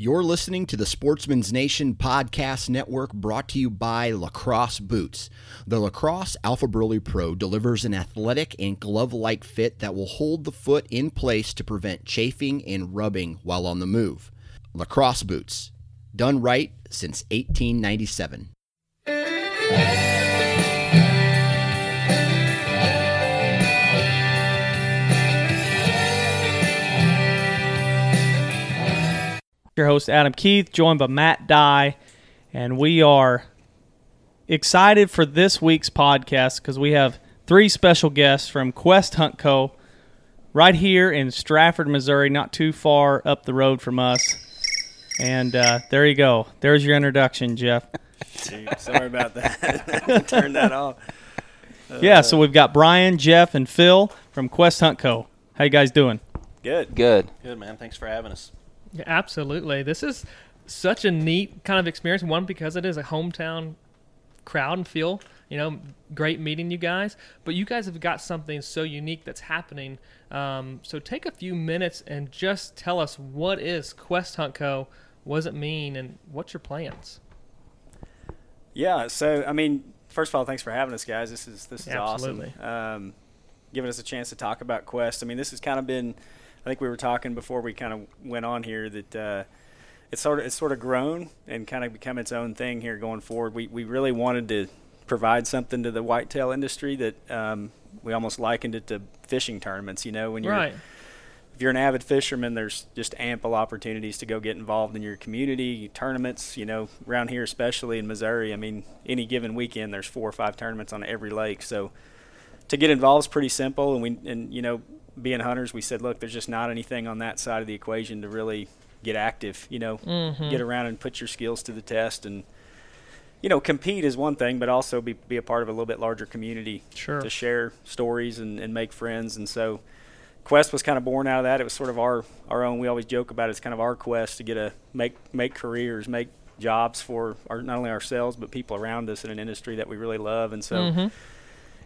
You're listening to the Sportsman's Nation podcast network brought to you by Lacrosse Boots. The Lacrosse AlphaBurly Pro delivers an athletic and glove like fit that will hold the foot in place to prevent chafing and rubbing while on the move. Lacrosse Boots, done right since 1897. Your host Adam Keith, joined by Matt Dye, and we are excited for this week's podcast because we have three special guests from Quest Hunt Co. right here in Strafford, Missouri, not too far up the road from us. And uh, there you go. There's your introduction, Jeff. Dude, sorry about that. Turn that off. yeah, so we've got Brian, Jeff, and Phil from Quest Hunt Co. How you guys doing? Good. Good. Good man. Thanks for having us. Yeah, absolutely. This is such a neat kind of experience. One because it is a hometown crowd and feel. You know, great meeting you guys. But you guys have got something so unique that's happening. Um, so take a few minutes and just tell us what is Quest Hunt Co. What does it mean, and what's your plans? Yeah. So, I mean, first of all, thanks for having us, guys. This is this is Absolutely. awesome. Um, giving us a chance to talk about Quest. I mean, this has kind of been. I think we were talking before we kind of went on here that uh, it's sort of it's sort of grown and kind of become its own thing here going forward. We we really wanted to provide something to the whitetail industry that um, we almost likened it to fishing tournaments. You know, when you're Right. if you're an avid fisherman, there's just ample opportunities to go get involved in your community tournaments. You know, around here, especially in Missouri, I mean, any given weekend, there's four or five tournaments on every lake. So to get involved is pretty simple. And we, and you know, being hunters, we said, look, there's just not anything on that side of the equation to really get active. You know, Mhm. get around and put your skills to the test and. You know, compete is one thing, but also be, be a part of a little bit larger community Sure. to share stories and, and make friends. And so, Quest was kind of born out of that. It was sort of our our own. We always joke about it. It's kind of our quest to get a make make careers, make jobs for our, not only ourselves but people around us in an industry that we really love. And so Mhm.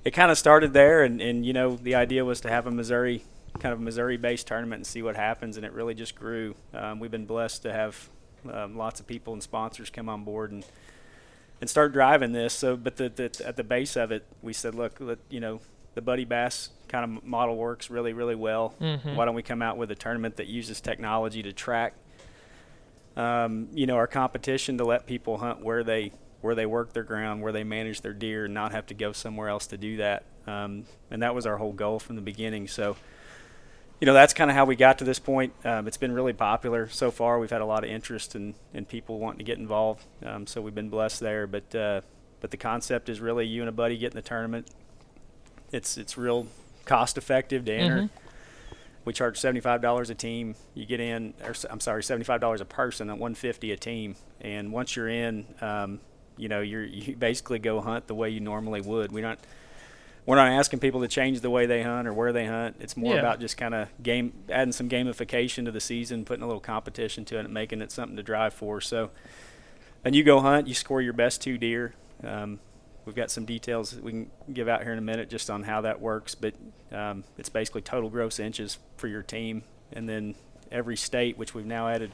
It kind of started there. And, and you know the idea was to have a Missouri kind of Missouri based tournament and see what happens. And it really just grew. Um, we've been blessed to have um, lots of people and sponsors come on board and and start driving this. So, but the, the at the base of it, we said, look, let, you know, the Buddy Bass kind of model works really, really well. Mhm. Why don't we come out with a tournament that uses technology to track, um, you know, our competition to let people hunt where they where they work their ground, where they manage their deer, and not have to go somewhere else to do that. Um, and that was our whole goal from the beginning. So. You know that's kind of how we got to this point. Um, it's been really popular so far. We've had a lot of interest and in, in people wanting to get involved. Um, so we've been blessed there. But uh, but the concept is really you and a buddy get in the tournament. It's it's real cost effective to enter. Mhm. We charge seventy five dollars a team. You get in, or I'm sorry, seventy five dollars a person at one fifty a team. And once you're in, um, you know you're you basically go hunt the way you normally would. We're not we're not asking people to change the way they hunt or where they hunt. It's more Yeah. about just kind of game adding some gamification to the season, putting a little competition to it, and making it something to drive for. So, and you go hunt, you score your best two deer. Um, we've got some details that we can give out here in a minute just on how that works, but um, it's basically total gross inches for your team, and then every state, which we've now added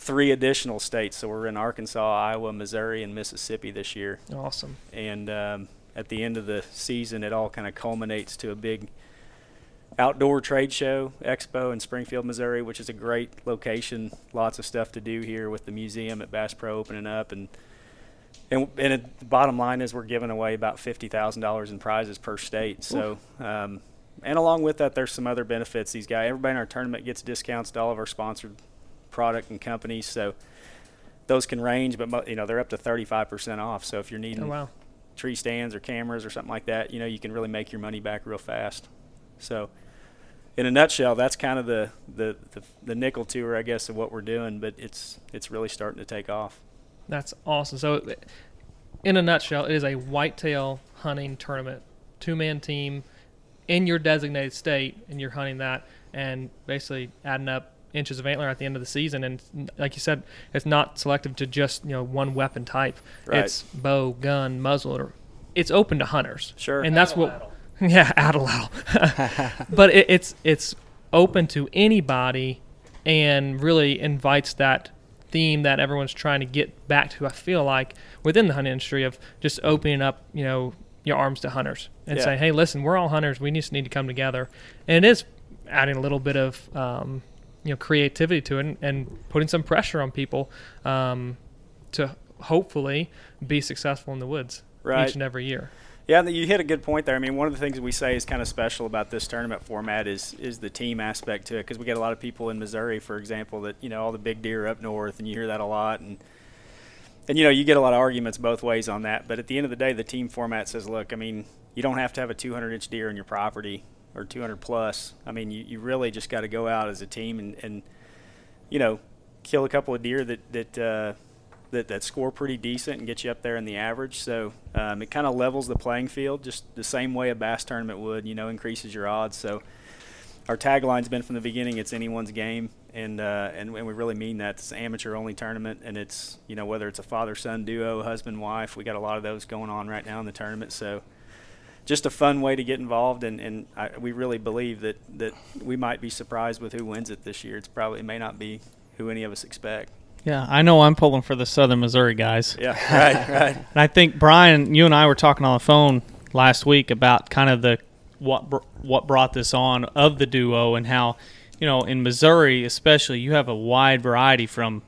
three additional states. So we're in Arkansas, Iowa, Missouri, and Mississippi this year Awesome. and um, at the end of the season, it all kind of culminates to a big outdoor trade show expo in Springfield, Missouri, which is a great location. Lots of stuff to do here with the museum at Bass Pro opening up, and and and it, the bottom line is we're giving away about fifty thousand dollars in prizes per state. So. Um, and along with that, there's some other benefits. These guys, everybody in our tournament gets discounts to all of our sponsored product and companies. So those can range, but you know they're up to 35% off. So if you're needing Oh wow. tree stands or cameras or something like that, you know, you can really make your money back real fast. So, in a nutshell, that's kind of the, the, the, the nickel tour, I guess, of what we're doing, but it's, it's really starting to take off. That's awesome. So, in a nutshell, it is a whitetail hunting tournament, two man team in your designated state, and you're hunting that and basically adding up inches of antler at the end of the season. And like you said, it's not selective to just you know one weapon type. Right. It's bow, gun, muzzle. It's open to hunters. Sure. And that's what. Yeah, addle but it, it's it's open to anybody and really invites that theme that everyone's trying to get back to. I feel like within the hunting industry of just opening up, you know, your arms to hunters and Yeah. saying, "Hey, listen, we're all hunters. We just need to come together." And it is adding a little bit of um, you know creativity to it and, and putting some pressure on people um, to hopefully be successful in the woods Right. each and every year. Yeah, you hit a good point there. I mean, one of the things we say is kind of special about this tournament format is is the team aspect to it because we get a lot of people in Missouri, for example, that you know all the big deer up north, and you hear that a lot, and and you know you get a lot of arguments both ways on that. But at the end of the day, the team format says, look, I mean, you don't have to have a 200 inch deer in your property or 200 plus. I mean, you, you really just got to go out as a team and and you know kill a couple of deer that that. Uh, that, that score pretty decent and get you up there in the average. So um, it kind of levels the playing field just the same way a bass tournament would, you know, increases your odds. So our tagline's been from the beginning, it's anyone's game. And, uh, and and we really mean that it's an amateur only tournament, and it's you know whether it's a father son duo, husband wife, we got a lot of those going on right now in the tournament. So just a fun way to get involved, and, and I, we really believe that, that we might be surprised with who wins it this year. It's probably it may not be who any of us expect. Yeah, I know I'm pulling for the Southern Missouri guys. Yeah, right, right. And I think Brian, you and I were talking on the phone last week about kind of the what br- what brought this on of the duo and how you know in Missouri especially you have a wide variety from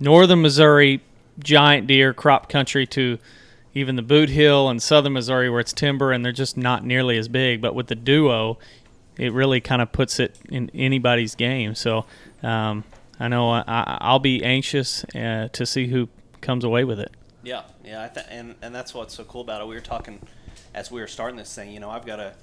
northern Missouri giant deer crop country to even the Bootheel and southern Missouri where it's timber and they're just not nearly as big but with the duo it really kind of puts it in anybody's game so um, I know I, I'll be anxious uh, to see who comes away with it Yeah, yeah, th- and and that's what's so cool about it. We were talking as we were starting this thing. You know, I've got a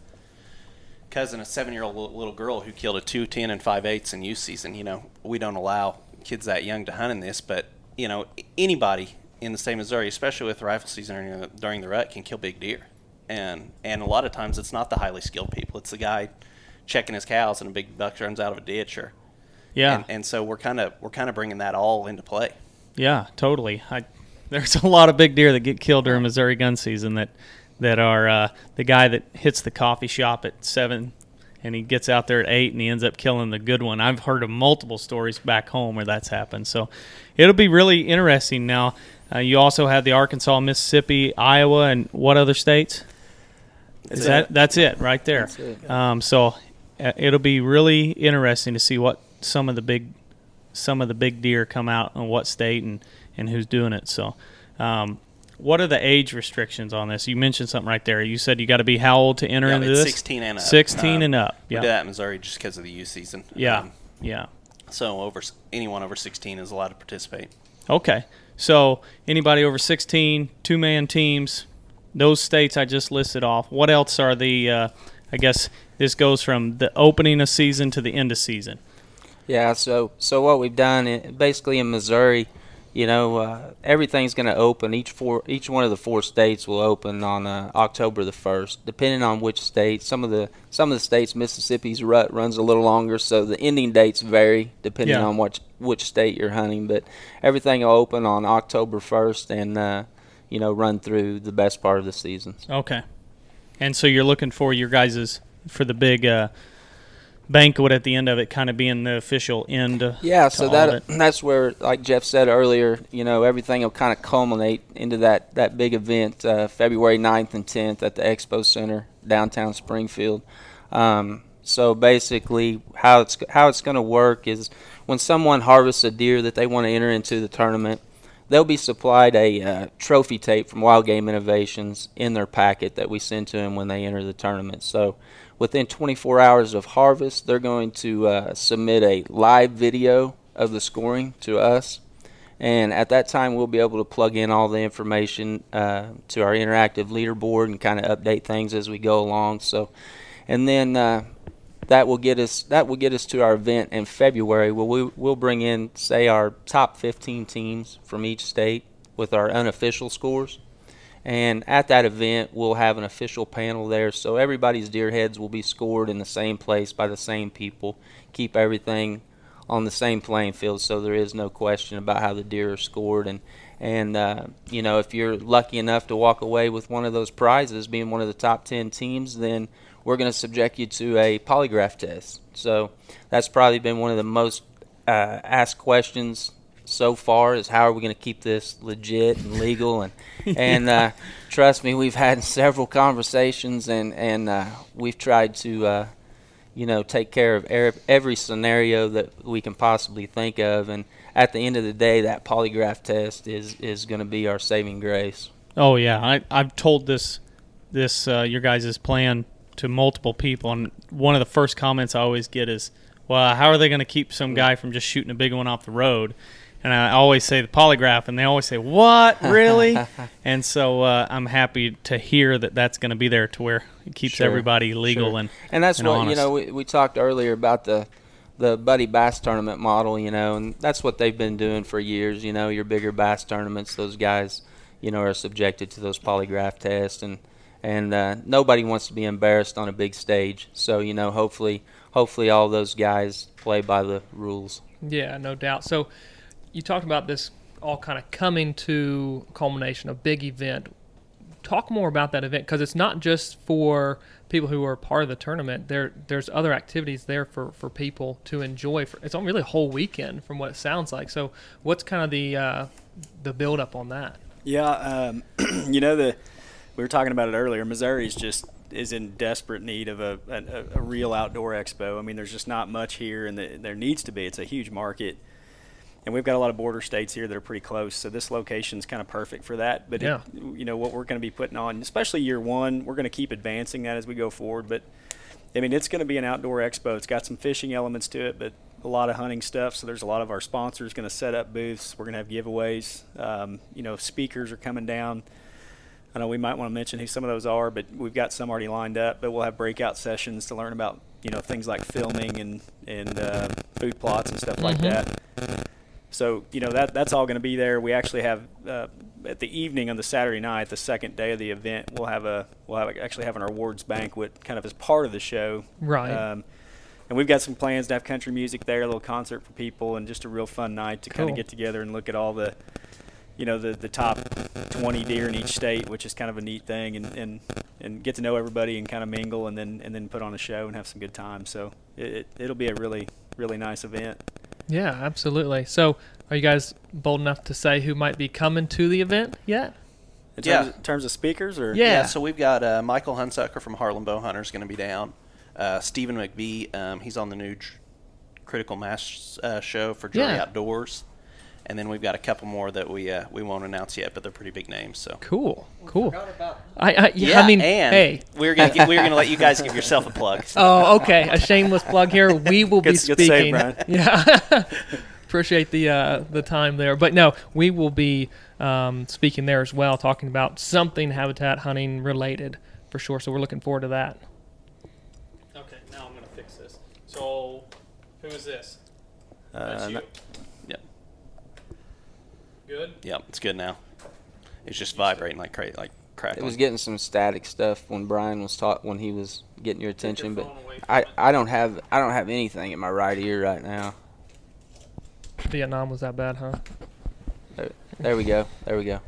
cousin, a seven-year-old little girl who killed a two, ten, and five eighths in youth season. You know, we don't allow kids that young to hunt in this, but you know, anybody in the state of Missouri, especially with rifle season during the, during the rut, can kill big deer. And and a lot of times it's not the highly skilled people; it's the guy checking his cows and a big buck runs out of a ditch or. yeah And, and so we're kind of we're kind of bringing that all into play. Yeah, totally. I, there's a lot of big deer that get killed during Missouri gun season that that are uh, the guy that hits the coffee shop at seven and he gets out there at eight and he ends up killing the good one. I've heard of multiple stories back home where that's happened. So it'll be really interesting. Now, uh, you also have the Arkansas, Mississippi, Iowa, and what other states? Is that that's it right there? That's it. Um, so uh, it'll be really interesting to see what some of the big some of the big deer come out and what state and, and who's doing it. So, um, what are the age restrictions on this? You mentioned something right there. You said you got to be how old to enter Yeah, into it's this? 16 and up. 16 Um, and up. We Yeah. do that in Missouri just because of the youth season. Yeah. Um, yeah. so over anyone over 16 is allowed to participate. Okay. So anybody over 16, two man teams, those states I just listed off. What else are the? Uh, I guess this goes from the opening of season to the end of season. Yeah, so so what we've done, i- basically in Missouri, you know, uh, everything's going to open. Each four, each one of the four states will open on uh, October the first, depending on which state. Some of the some of the states, Mississippi's rut runs a little longer, so the ending dates vary depending Yeah. on which which state you're hunting. But everything will open on October first, and uh, you know, run through the best part of the season. Okay. And so you're looking for your guys's for the big uh, banquet at the end of it, kind of being the official end. Yeah, so that that's where, like Jeff said earlier, you know, everything will kind of culminate into that that big event, uh, February 9th and 10th at the Expo Center downtown Springfield. Um, so basically, how it's how it's going to work is when someone harvests a deer that they want to enter into the tournament, they'll be supplied a uh, trophy tape from Wild Game Innovations in their packet that we send to them when they enter the tournament. So within 24 hours of harvest, they're going to uh, submit a live video of the scoring to us. And at that time, we'll be able to plug in all the information uh, to our interactive leaderboard and kind of update things as we go along. So, and then uh, that will get us that will get us to our event in February. Where we we'll bring in say our top 15 teams from each state with our unofficial scores. And at that event, we'll have an official panel there, so everybody's deer heads will be scored in the same place by the same people. Keep everything on the same playing field, so there is no question about how the deer are scored. And and uh, you know, if you're lucky enough to walk away with one of those prizes, being one of the top 10 teams, then we're going to subject you to a polygraph test. So that's probably been one of the most uh, asked questions so far is how are we going to keep this legit and legal and and uh, trust me we've had several conversations and and uh, we've tried to uh, you know take care of er- every scenario that we can possibly think of. And at the end of the day that polygraph test is is going to be our saving grace. Oh yeah, I, I've told this this uh, your guys' plan to multiple people, and one of the first comments I always get is, "Well, how are they going to keep some guy from just shooting a big one off the road?" And I always say the polygraph, and they always say, "What, really?" and so uh, I'm happy to hear that that's going to be there to where it keeps Sure, everybody legal sure. and and that's and what you know. We, we talked earlier about the the Buddy Bass tournament model, you know, and that's what they've been doing for years. You know, your bigger bass tournaments, those guys, you know, are subjected to those polygraph tests, and and uh, nobody wants to be embarrassed on a big stage. So you know, hopefully, hopefully, all those guys play by the rules. Yeah, no doubt. So you talked about this all kind of coming to culmination, a big event. Talk more about that event because it's not just for people who are part of the tournament. There, there's other activities there for, for people to enjoy. For, it's on really a whole weekend, from what it sounds like. So, what's kind of the uh, the build up on that? Yeah, um, you know the we were talking about it earlier. Missouri's just is in desperate need of a, a, a real outdoor expo. I mean, there's just not much here, and the, there needs to be. It's a huge market, and we've got a lot of border states here that are pretty close. So this location's kind of perfect for that. But Yeah. it, you know what we're going to be putting on, especially year one, we're going to keep advancing that as we go forward. But I mean, it's going to be an outdoor expo. It's got some fishing elements to it, but a lot of hunting stuff. So there's a lot of our sponsors going to set up booths. We're going to have giveaways. Um, you know, speakers are coming down. I know we might want to mention who some of those are, but we've got some already lined up. But we'll have breakout sessions to learn about you know things like filming and and uh, food plots and stuff like Mhm. that. So you know that that's all going to be there. We actually have uh, at the evening on the Saturday night, the second day of the event, we'll have a we'll have actually have an awards banquet kind of as part of the show. Right. Um, and we've got some plans to have country music there, a little concert for people, and just a real fun night to kind of get together and look at all the, you know, the, the top 20 deer in each state, which is kind of a neat thing, and, and, and get to know everybody and kind of mingle, and then and then put on a show and have some good time. So it, it it'll be a really really nice event. Yeah, absolutely. So, are you guys bold enough to say who might be coming to the event yet? In Yeah. terms, in terms of speakers, or Yeah. so we've got uh, Michael Hunsucker from Heartland Bowhunter is going to be down. Uh, Stephen McBee, um, he's on the new Tr- Critical Mass uh, show for Drury Yeah. Outdoors. And then we've got a couple more that we uh, we won't announce yet, but they're pretty big names. So Cool, cool. I, I, yeah, I mean, and hey. we're gonna gi- we're gonna let you guys give yourself a plug. Oh, okay. A shameless plug here. We will be Good- good save, speaking. Brian. Yeah. Appreciate the uh, the time there, but no, we will be um, speaking there as well, talking about something habitat hunting related for sure. So we're looking forward to that. Okay, now I'm going to fix this. So, who is this? uh, no- Yep, Good. yep, it's good now. It's just vibrating like cra- like crackling. It was getting some static stuff when Brian was taught when he was getting your attention, but phone away from I. I don't have I don't have anything in my right ear right now. Vietnam was that bad, huh? There we go. There we go.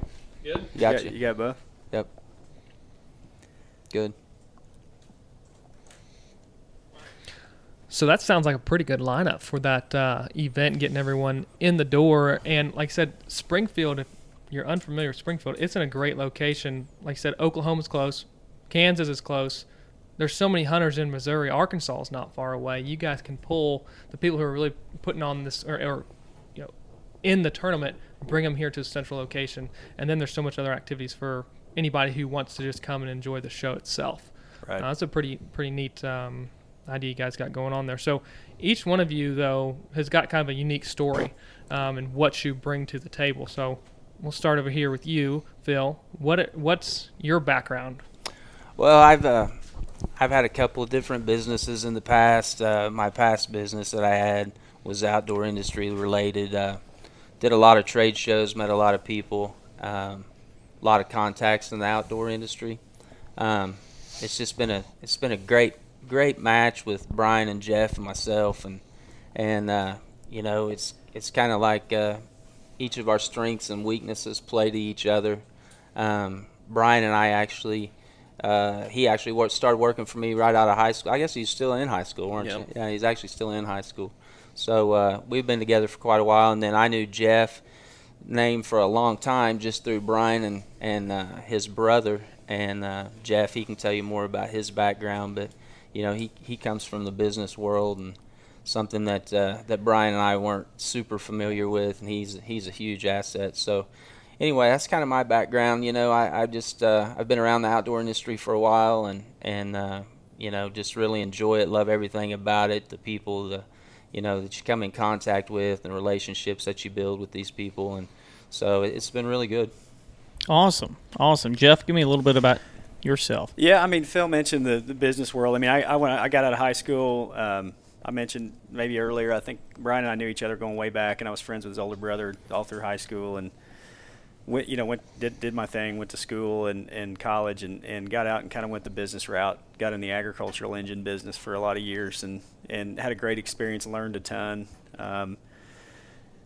Good. you Got got, you. you got both. Yep. Good. So that sounds like a pretty good lineup for that uh, event, getting everyone in the door. And like I said, Springfield, if you're unfamiliar with Springfield, it's in a great location. Like I said, Oklahoma's close, Kansas is close. There's so many hunters in Missouri. Arkansas is not far away. You guys can pull the people who are really putting on this, or, or you know, in the tournament, bring them here to a central location. And then there's so much other activities for anybody who wants to just come and enjoy the show itself. Right. Uh, that's a pretty pretty neat um, idea you guys got going on there. So each one of you though has got kind of a unique story um, and what you bring to the table. So we'll start over here with you, Phil. What what's your background? Well, I've uh, I've had a couple of different businesses in the past. Uh, my past business that I had was outdoor industry related. Uh, did a lot of trade shows, met a lot of people, um, a lot of contacts in the outdoor industry. Um, it's just been a it's been a great great match with Brian and Jeff and myself, and and uh, you know it's it's kind of like uh, each of our strengths and weaknesses play to each other. Um, Brian and I actually uh, he actually worked, started working for me right out of high school. I guess he's still in high school, weren't Yep. you? Yeah, he's actually still in high school. So uh, we've been together for quite a while, and then I knew Jeff name for a long time just through Brian and and uh, his brother and uh, Jeff. He can tell you more about his background, but you know he he comes from the business world and something that uh, that Brian and I weren't super familiar with, and he's he's a huge asset. So anyway, that's kind of my background. You know, I, I just uh, I've been around the outdoor industry for a while, and and uh, you know just really enjoy it, love everything about it, the people, the you know that you come in contact with, and relationships that you build with these people, and so it's been really good. Awesome, awesome. Jeff, give me a little bit about yourself. Yeah, I mean, Phil mentioned the, the business world. I mean, I I, went, I got out of high school. Um, I mentioned maybe earlier. I think Brian and I knew each other going way back, and I was friends with his older brother all through high school, and went you know went did, did my thing, went to school and, and college, and, and got out and kind of went the business route. Got in the agricultural engine business for a lot of years, and and had a great experience, learned a ton. Um,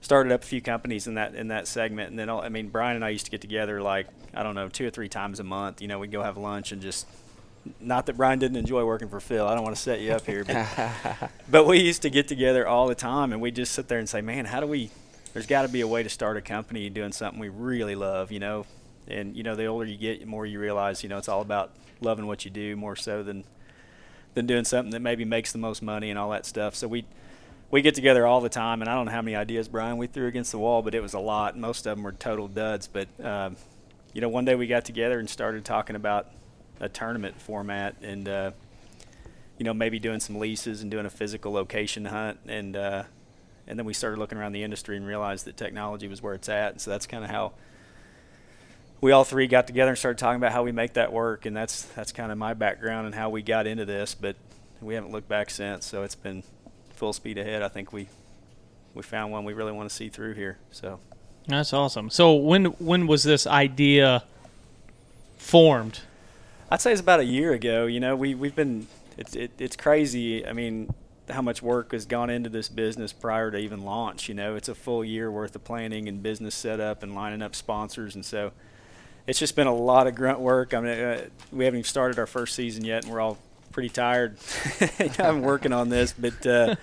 started up a few companies in that in that segment, and then I mean Brian and I used to get together like I don't know two or three times a month. You know, we'd go have lunch and just not that Brian didn't enjoy working for Phil. I don't want to set you up here, but, but we used to get together all the time, and we just sit there and say, "Man, how do we? There's got to be a way to start a company doing something we really love, you know." And you know, the older you get, the more you realize, you know, it's all about loving what you do more so than than doing something that maybe makes the most money and all that stuff. So we we get together all the time, and I don't know how many ideas Brian we threw against the wall, but it was a lot. Most of them were total duds. But um, you know, one day we got together and started talking about a tournament format and uh, you know maybe doing some leases and doing a physical location hunt and uh, and then we started looking around the industry and realized that technology was where it's at and so that's kind of how we all three got together and started talking about how we make that work and that's that's kind of my background and how we got into this but we haven't looked back since so it's been full speed ahead I think we we found one we really want to see through here so that's awesome so when when was this idea formed I'd say it's about a year ago. You know, we we've been it's it, it's crazy. I mean, how much work has gone into this business prior to even launch. You know, it's a full year worth of planning and business setup and lining up sponsors, and so it's just been a lot of grunt work. I mean, uh, we haven't even started our first season yet, and we're all pretty tired. I'm working on this, but uh,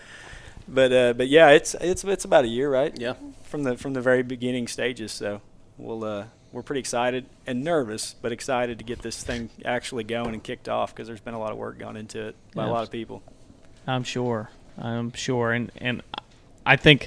but uh, but yeah, it's it's it's about a year, right? Yeah. From the from the very beginning stages, so we'll uh, we're pretty excited and nervous, but excited to get this thing actually going and kicked off because there's been a lot of work gone into it by yes. a lot of people. I'm sure. I'm sure, and and I think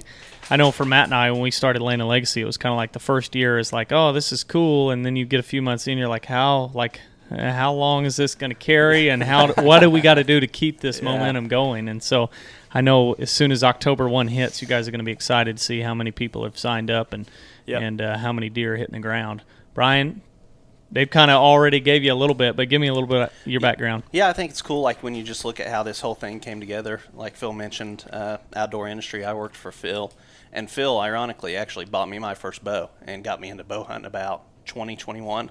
I know for Matt and I when we started Land and Legacy, it was kind of like the first year is like, oh, this is cool, and then you get a few months in, you're like, how like how long is this going to carry, and how what do we got to do to keep this yeah. momentum going? And so I know as soon as October one hits, you guys are going to be excited to see how many people have signed up and yep. and uh, how many deer are hitting the ground. Brian, they've kind of already gave you a little bit, but give me a little bit of your background. Yeah, I think it's cool. Like when you just look at how this whole thing came together. Like Phil mentioned, uh, outdoor industry. I worked for Phil, and Phil, ironically, actually bought me my first bow and got me into bow hunting about 2021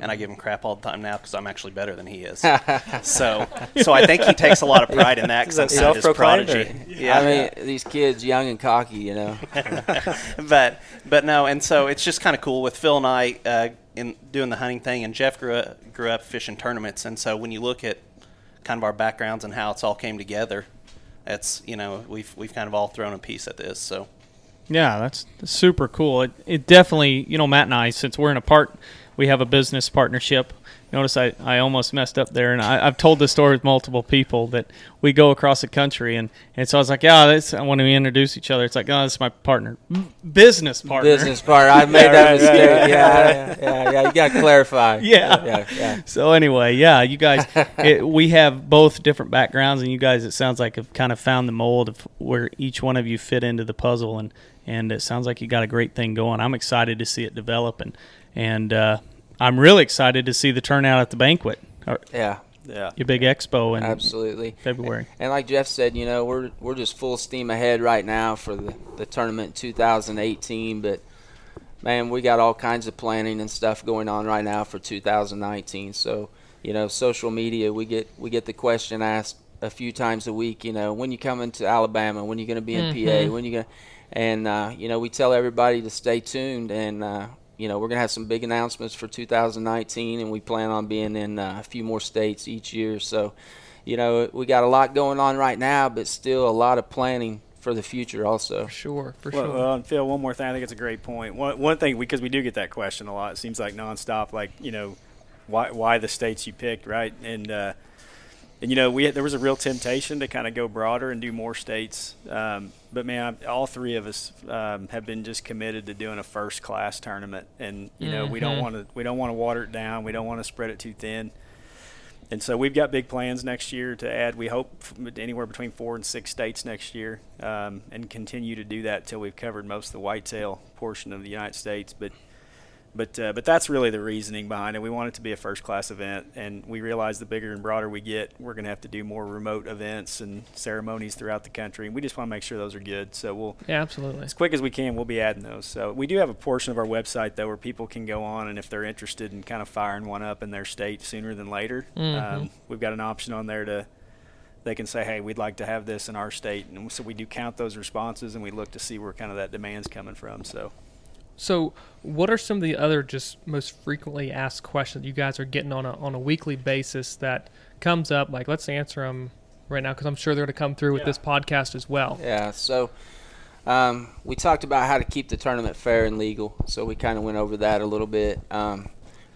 and I give him crap all the time now because I'm actually better than he is. so, so I think he takes a lot of pride in that because I'm kind of his prodigy. Yeah, I mean these kids, young and cocky, you know. but, but no, and so it's just kind of cool with Phil and I uh, in doing the hunting thing, and Jeff grew up, grew up fishing tournaments, and so when you look at kind of our backgrounds and how it's all came together, it's you know we've we've kind of all thrown a piece at this, so. Yeah, that's super cool. It, it definitely, you know, Matt and I, since we're in a part we have a business partnership. Notice I, I almost messed up there, and I, have told this story with multiple people that we go across the country, and, and so I was like, yeah, this, when we introduce each other, it's like, oh, this is my partner, business partner. Business partner. I made yeah, that right, mistake. Right, yeah, yeah, yeah, yeah, You got to clarify. Yeah. yeah, yeah. So anyway, yeah, you guys, it, we have both different backgrounds, and you guys, it sounds like have kind of found the mold of where each one of you fit into the puzzle, and and it sounds like you got a great thing going. I'm excited to see it develop, and and uh, I'm really excited to see the turnout at the banquet. Yeah, yeah, your big expo in absolutely February. And, and, like Jeff said, you know, we're we're just full steam ahead right now for the the tournament 2018, but man, we got all kinds of planning and stuff going on right now for 2019. So, you know, social media, we get we get the question asked a few times a week. You know, when you coming to Alabama? When you going to be in mm-hmm. PA? When you going? And uh, you know, we tell everybody to stay tuned, and uh, you know, we're going to have some big announcements for 2019, and we plan on being in uh, a few more states each year. So, you know, we got a lot going on right now, but still a lot of planning for for the future also. For sure, for Well, sure. well, and Phil, one more thing. I think it's a great point. One, one thing because we do get that question a lot. It seems like nonstop. Like you know, why why the states you picked, right? And uh, and you know, we had, there was a real temptation to kind of go broader and do more states. Um, but man, all three of us um, have been just committed to doing a first class tournament. And you know, we don't Mhm. want to we don't want to water it down. We don't want to spread it too thin. And so we've got big plans next year to add. We hope anywhere between four and six states next year, um, and continue to do that until we've covered most of the whitetail portion of the United States. But but uh, but that's really the reasoning behind it. We want it to be a first class event, and we realize the bigger and broader we get, we're going to have to do more remote events and ceremonies throughout the country. And we just want to make sure those are good. So we'll yeah, absolutely. as quick as we can, we'll be adding those. So we do have a portion of our website though where people can go on and if they're interested in kind of firing one up in their state sooner than later, Mhm. um, we've got an option on there to they can say, hey, we'd like to have this in our state, and so we do count those responses and we look to see where kind of that demand's coming from. So So, what are some of the other just most frequently asked questions you guys are getting on a on a weekly basis that comes up? Like, let's answer them right now because I'm sure they're going to come through with this podcast as well. Yeah, so um, we talked about how to keep the tournament fair and legal, so we kind of went over that a little bit. Um,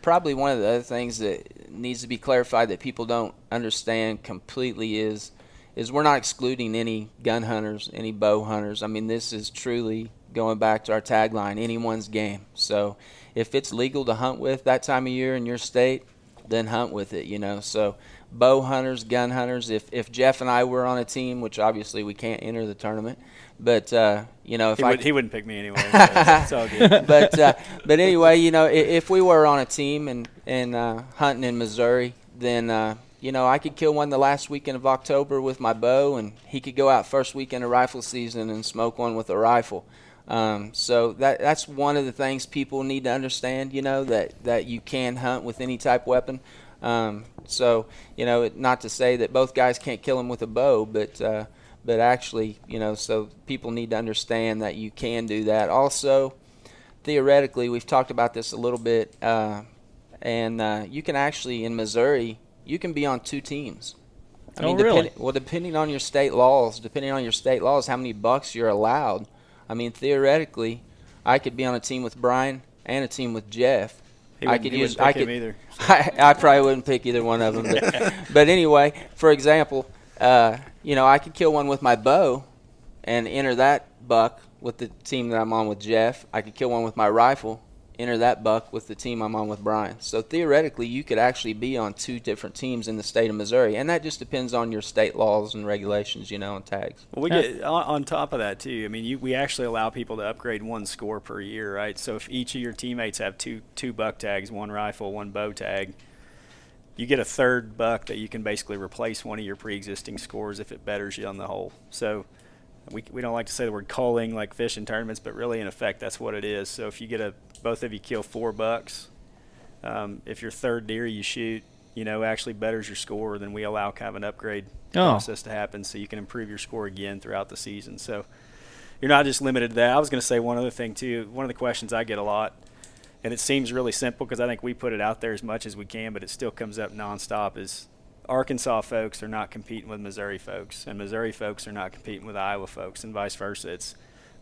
probably one of the other things that needs to be clarified that people don't understand completely is is we're not excluding any gun hunters, any bow hunters. I mean, this is truly going back to our tagline, anyone's game. So if it's legal to hunt with that time of year in your state, then hunt with it, you know. So bow hunters, gun hunters. If if Jeff and I were on a team, which obviously we can't enter the tournament, but uh, you know if he, I would, he wouldn't pick me anyway. So it's all good. but uh, but anyway, you know, if, if we were on a team and and uh, hunting in Missouri, then uh, you know I could kill one the last weekend of October with my bow, and he could go out first weekend of rifle season and smoke one with a rifle. Um, so that that's one of the things people need to understand. You know that that you can hunt with any type weapon. Um, so you know, it, not to say that both guys can't kill him with a bow, but uh, but actually, you know, so people need to understand that you can do that. Also, theoretically, we've talked about this a little bit, uh, and uh, you can actually in Missouri, you can be on two teams. I Oh, mean, really? depend- well, depending on your state laws, depending on your state laws, how many bucks you're allowed. I mean, theoretically, I could be on a team with Brian and a team with Jeff. I could use. I could. either. I, I probably wouldn't pick either one of them. But, but anyway, for example, uh, you know, I could kill one with my bow and enter that buck with the team that I'm on with Jeff. I could kill one with my rifle, enter that buck with the team I'm on with Brian. So theoretically, you could actually be on two different teams in the state of Missouri, and that just depends on your state laws and regulations, you know, and tags. Well, we get on, top of that too. I mean, you, we actually allow people to upgrade one score per year, right? So if each of your teammates have two two buck tags, one rifle, one bow tag, you get a third buck that you can basically replace one of your pre-existing scores if it betters you on the whole. So we, we don't like to say the word culling like fish in tournaments, but really in effect that's what it is. So if you get a both of you kill four bucks, um, if your third deer you shoot, you know, actually betters your score, then we allow kind of an upgrade Oh. process to happen so you can improve your score again throughout the season. So you're not just limited to that. I was going to say one other thing too. One of the questions I get a lot, and it seems really simple because I think we put it out there as much as we can, but it still comes up nonstop. Is Arkansas folks are not competing with Missouri folks, and Missouri folks are not competing with Iowa folks, and vice versa. It's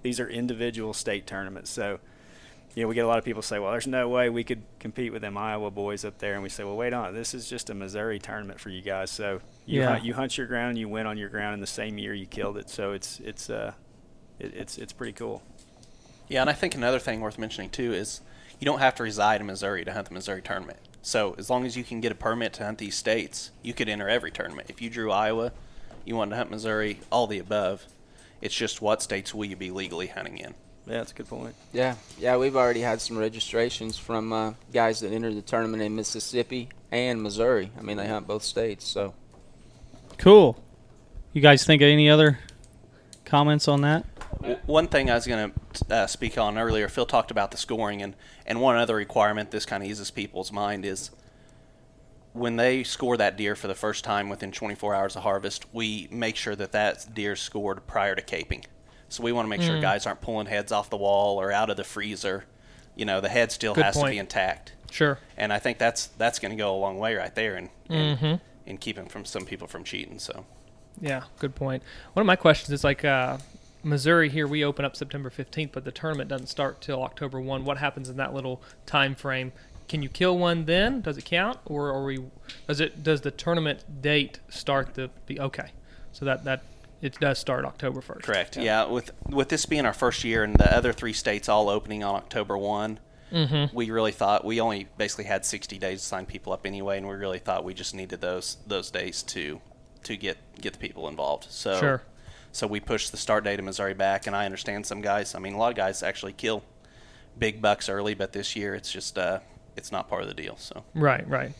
these are individual state tournaments. So you know, we get a lot of people say, well, there's no way we could compete with them Iowa boys up there. And we say, well, wait on, this is just a Missouri tournament for you guys. So you, Yeah. hunt, you hunt your ground and you win on your ground in the same year you killed it. So it's, it's, uh, it, it's, it's pretty cool. Yeah, and I think another thing worth mentioning too is you don't have to reside in Missouri to hunt the Missouri tournament. So as long as you can get a permit to hunt these states, you could enter every tournament. If you drew Iowa, you wanted to hunt Missouri, all the above. It's just what states will you be legally hunting in? Yeah, that's a good point. Yeah, yeah, we've already had some registrations from uh, guys that entered the tournament in Mississippi and Missouri. I mean, they hunt both states, so. Cool. You guys think of any other comments on that? One thing I was going to uh, speak on earlier, Phil talked about the scoring, and, and one other requirement this kind of eases people's mind is when they score that deer for the first time within 24 hours of harvest, we make sure that that deer scored prior to caping. So we want to make sure guys aren't pulling heads off the wall or out of the freezer. You know, the head still Good has to be intact, Sure. and I think that's that's going to go a long way right there and in, Mhm. in keeping from some people from cheating. So Yeah, good point. One of my questions is like, uh, Missouri here we open up September 15th, but the tournament doesn't start till October 1. What happens in that little time frame? Can you kill one then? Does it count, or are we? Does it? Does the tournament date start the? the okay, so that that it does start October 1st. Correct. Yeah. With with this being our first year and the other three states all opening on October one, Mm-hmm. we really thought we only basically had 60 days to sign people up anyway, and we really thought we just needed those those days to to get get the people involved. So Sure. So we pushed the start date of Missouri back, and I understand some guys. I mean, a lot of guys actually kill big bucks early, but this year it's just uh, it's not part of the deal. So Right, right.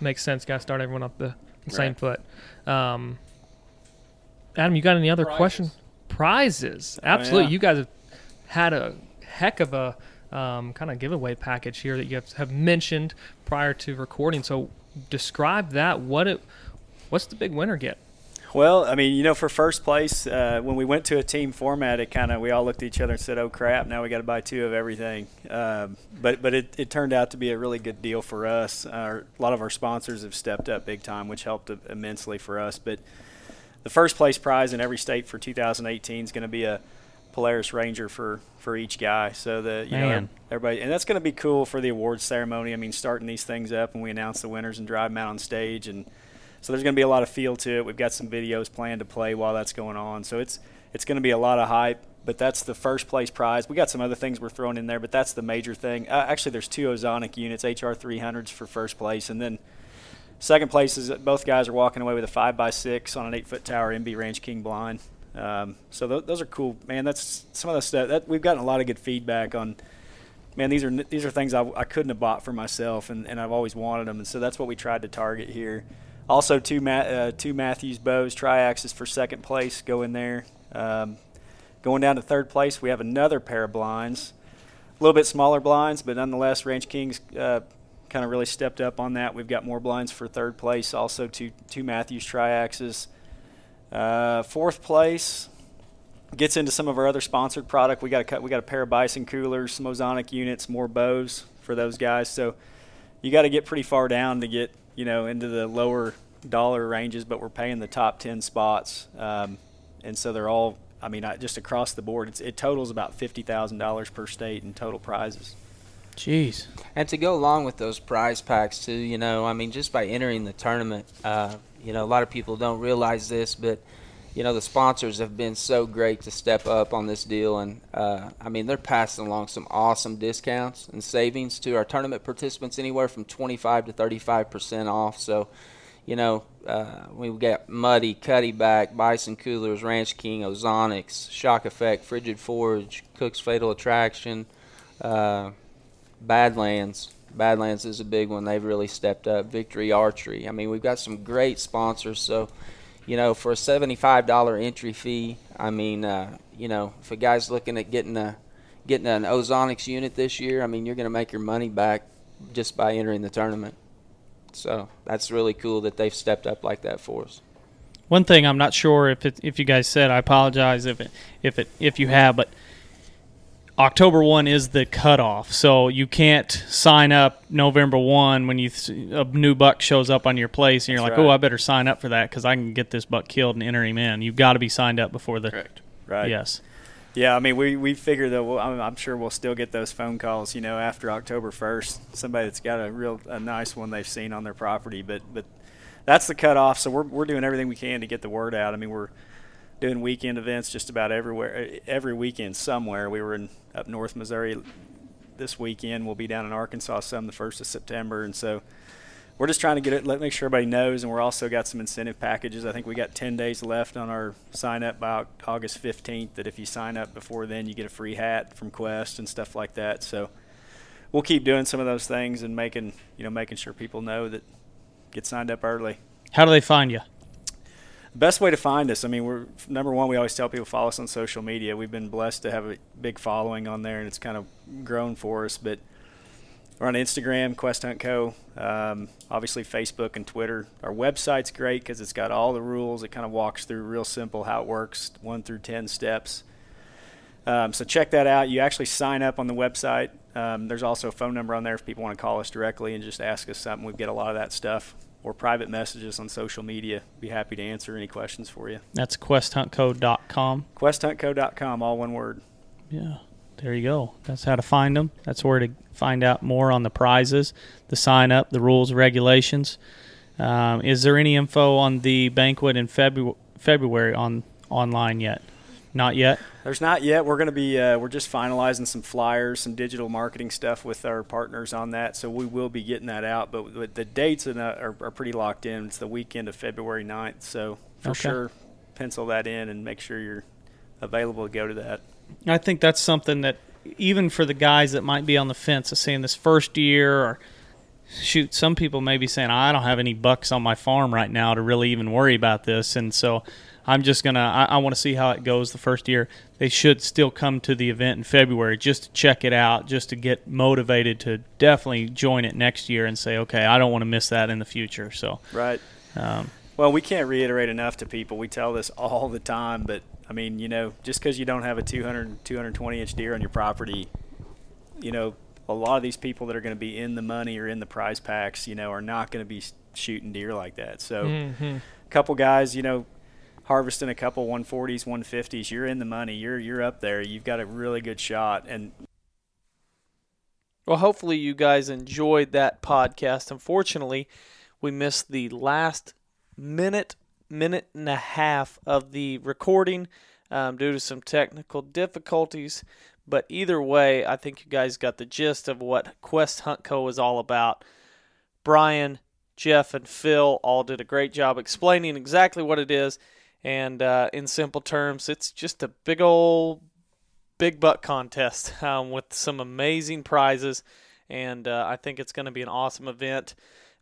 Makes sense. Got to start everyone up the, the same foot. Um, Adam, you got any other questions? Prizes. Absolutely. yeah. You guys have had a heck of a um, kind of giveaway package here that you have, have mentioned prior to recording. So describe that. What it, what's the big winner get? Well, I mean, you know, for first place, uh, when we went to a team format, it kind of we all looked at each other and said, "Oh crap! Now we got to buy two of everything." Um, but but it, it turned out to be a really good deal for us. Our, a lot of our sponsors have stepped up big time, which helped immensely for us. But the first place prize in every state for 2018 is going to be a Polaris Ranger for for each guy. So the you know everybody, and that's going to be cool for the awards ceremony. I mean, starting these things up and we announce the winners and drive them out on stage and so there's going to be a lot of feel to it. We've got some videos planned to play while that's going on. So it's it's going to be a lot of hype. But that's the first place prize. We got some other things we're throwing in there, but that's the major thing. Uh, actually, there's two Ozonic units, HR 300s for first place, and then second place is that both guys are walking away with a five by six on an eight foot tower MB Range King blind. Um, so th- those are cool, man. That's some of the stuff that we've gotten a lot of good feedback on. Man, these are these are things I, I couldn't have bought for myself, and, and I've always wanted them, and so that's what we tried to target here. Also, two Ma- uh, two Mathews bows triaxes for second place go in there. Um, going down to third place, we have another pair of blinds, a little bit smaller blinds, but nonetheless, Range Kings uh, kind of really stepped up on that. We've got more blinds for third place. Also, two two Mathews triaxes. Uh, fourth place gets into some of our other sponsored product. We got a we got a pair of Bison coolers, some Ozonic units, more bows for those guys. So you got to get pretty far down to get you know into the lower dollar ranges, but we're paying the top ten spots, um, and so they're all. I mean, I, just across the board, it totals about fifty thousand dollars per state in total prizes. Jeez. And to go along with those prize packs too, you know, I mean, just by entering the tournament, uh, you know, a lot of people don't realize this, but you know, the sponsors have been so great to step up on this deal, and uh, I mean, they're passing along some awesome discounts and savings to our tournament participants, anywhere from 25 to 35 percent off. So, you know, uh, we've got Muddy, Cuddeback, Bison Coolers, Ranch King, Ozonics, Shock Effect, Frigid Forge, Cook's Fatal Attraction. Uh, Badlands. Badlands is a big one. They've really stepped up. Victory Archery. I mean, we've got some great sponsors. So, you know, for a seventy-five dollar entry fee, I mean, uh, you know, if a guy's looking at getting a getting an Ozonics unit this year, I mean, you're going to make your money back just by entering the tournament. So that's really cool that they've stepped up like that for us. One thing I'm not sure if it, if you guys said, I apologize if it if it if you have, but October one is the cutoff, so you can't sign up November one when you th- a new buck shows up on your place and you're That's like, oh. I better sign up for that because I can get this buck killed and enter him in. You've got to be signed up before the correct. Right. yes. Yeah, I mean, we, we figure that we'll, I'm, I'm sure we'll still get those phone calls, you know, after October 1st. Somebody that's got a real a nice one they've seen on their property, but but that's the cutoff. So we're we're doing everything we can to get the word out. I mean, we're doing weekend events just about everywhere, every weekend somewhere. We were in up north Missouri this weekend. We'll be down in Arkansas some the first of September, and so we're just trying to get it, let make sure everybody knows, and we're also got some incentive packages. I think we got 10 days left on our sign up by August 15th. That if you sign up before then, you get a free hat from Quest and stuff like that. So we'll keep doing some of those things and making you know making sure people know that get signed up early. How do they find you? Best way to find us, I mean, we're number one. We always tell people follow us on social media. We've been blessed to have a big following on there, and it's kind of grown for us. But we're on Instagram, Quest Hunt Co. Um, obviously, Facebook and Twitter. Our website's great because it's got all the rules. It kind of walks through real simple how it works, one through ten steps. Um, so check that out. You actually sign up on the website. Um, there's also a phone number on there if people want to call us directly and just ask us something. We get a lot of that stuff or private messages on social media. Be happy to answer any questions for you. That's questhuntco.com. QuestHuntCo.com, all one word. Yeah, there you go. That's how to find them. That's where to find out more on the prizes, the sign up, the rules, regulations. Um, is there any info on the banquet in Febu- February on online yet? Not yet. There's not yet. We're going to be uh, we're just finalizing some flyers, some digital marketing stuff with our partners on that. So we will be getting that out. But the dates are, are pretty locked in. It's the weekend of February 9th. So for Okay. sure, pencil that in and make sure you're available to go to that. I think that's something that even for the guys that might be on the fence of saying this first year or shoot, some people may be saying I don't have any bucks on my farm right now to really even worry about this, and so I'm just gonna I, I want to see how it goes the first year. They should still come to the event in February just to check it out, just to get motivated to definitely join it next year and say, okay, I don't want to miss that in the future. So Right. um, Well, we can't reiterate enough to people. We tell this all the time, but I mean, you know, just because you don't have a 200, 220 inch deer on your property, you know, a lot of these people that are going to be in the money or in the prize packs, you know, are not going to be shooting deer like that. So, Mhm. a couple guys, you know, harvesting a couple 140s, 150s, you're in the money. You're you're up there. You've got a really good shot, and Well, hopefully you guys enjoyed that podcast. Unfortunately, we missed the last minute, minute and a half of the recording um, due to some technical difficulties. But either way, I think you guys got the gist of what Quest Hunt Co. is all about. Brian, Jeff, and Phil all did a great job explaining exactly what it is. And uh, in simple terms, it's just a big old big buck contest um, with some amazing prizes, and uh, I think it's going to be an awesome event.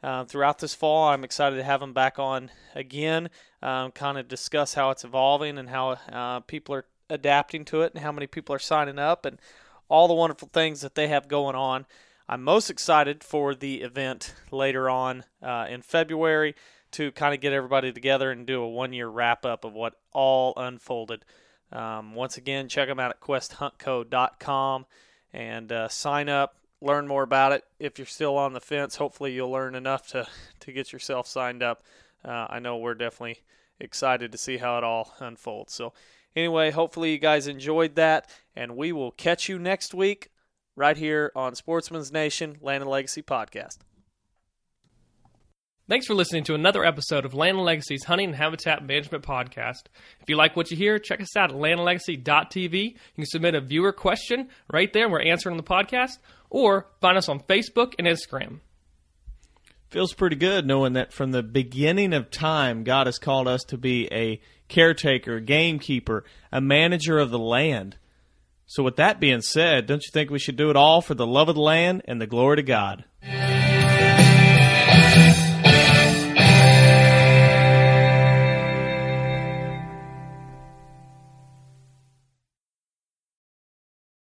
Uh, throughout this fall, I'm excited to have them back on again, um, kind of discuss how it's evolving and how uh, people are adapting to it and how many people are signing up and all the wonderful things that they have going on. I'm most excited for the event later on uh, in February to kind of get everybody together and do a one year wrap up of what all unfolded. Um, once again, check them out at questhuntco.com and uh, sign up, learn more about it. If you're still on the fence, hopefully you'll learn enough to, to get yourself signed up. Uh, I know we're definitely excited to see how it all unfolds. So, anyway, hopefully you guys enjoyed that, and we will catch you next week right here on Sportsman's Nation Land and Legacy Podcast. Thanks for listening to another episode of Land and Legacy's Hunting and Habitat Management Podcast. If you like what you hear, check us out at landandlegacy.tv. You can submit a viewer question right there, and we're answering the podcast, or find us on Facebook and Instagram. feels pretty good knowing that from the beginning of time, God has called us to be a caretaker, gamekeeper, a manager of the land. So, with that being said, don't you think we should do it all for the love of the land and the glory to God?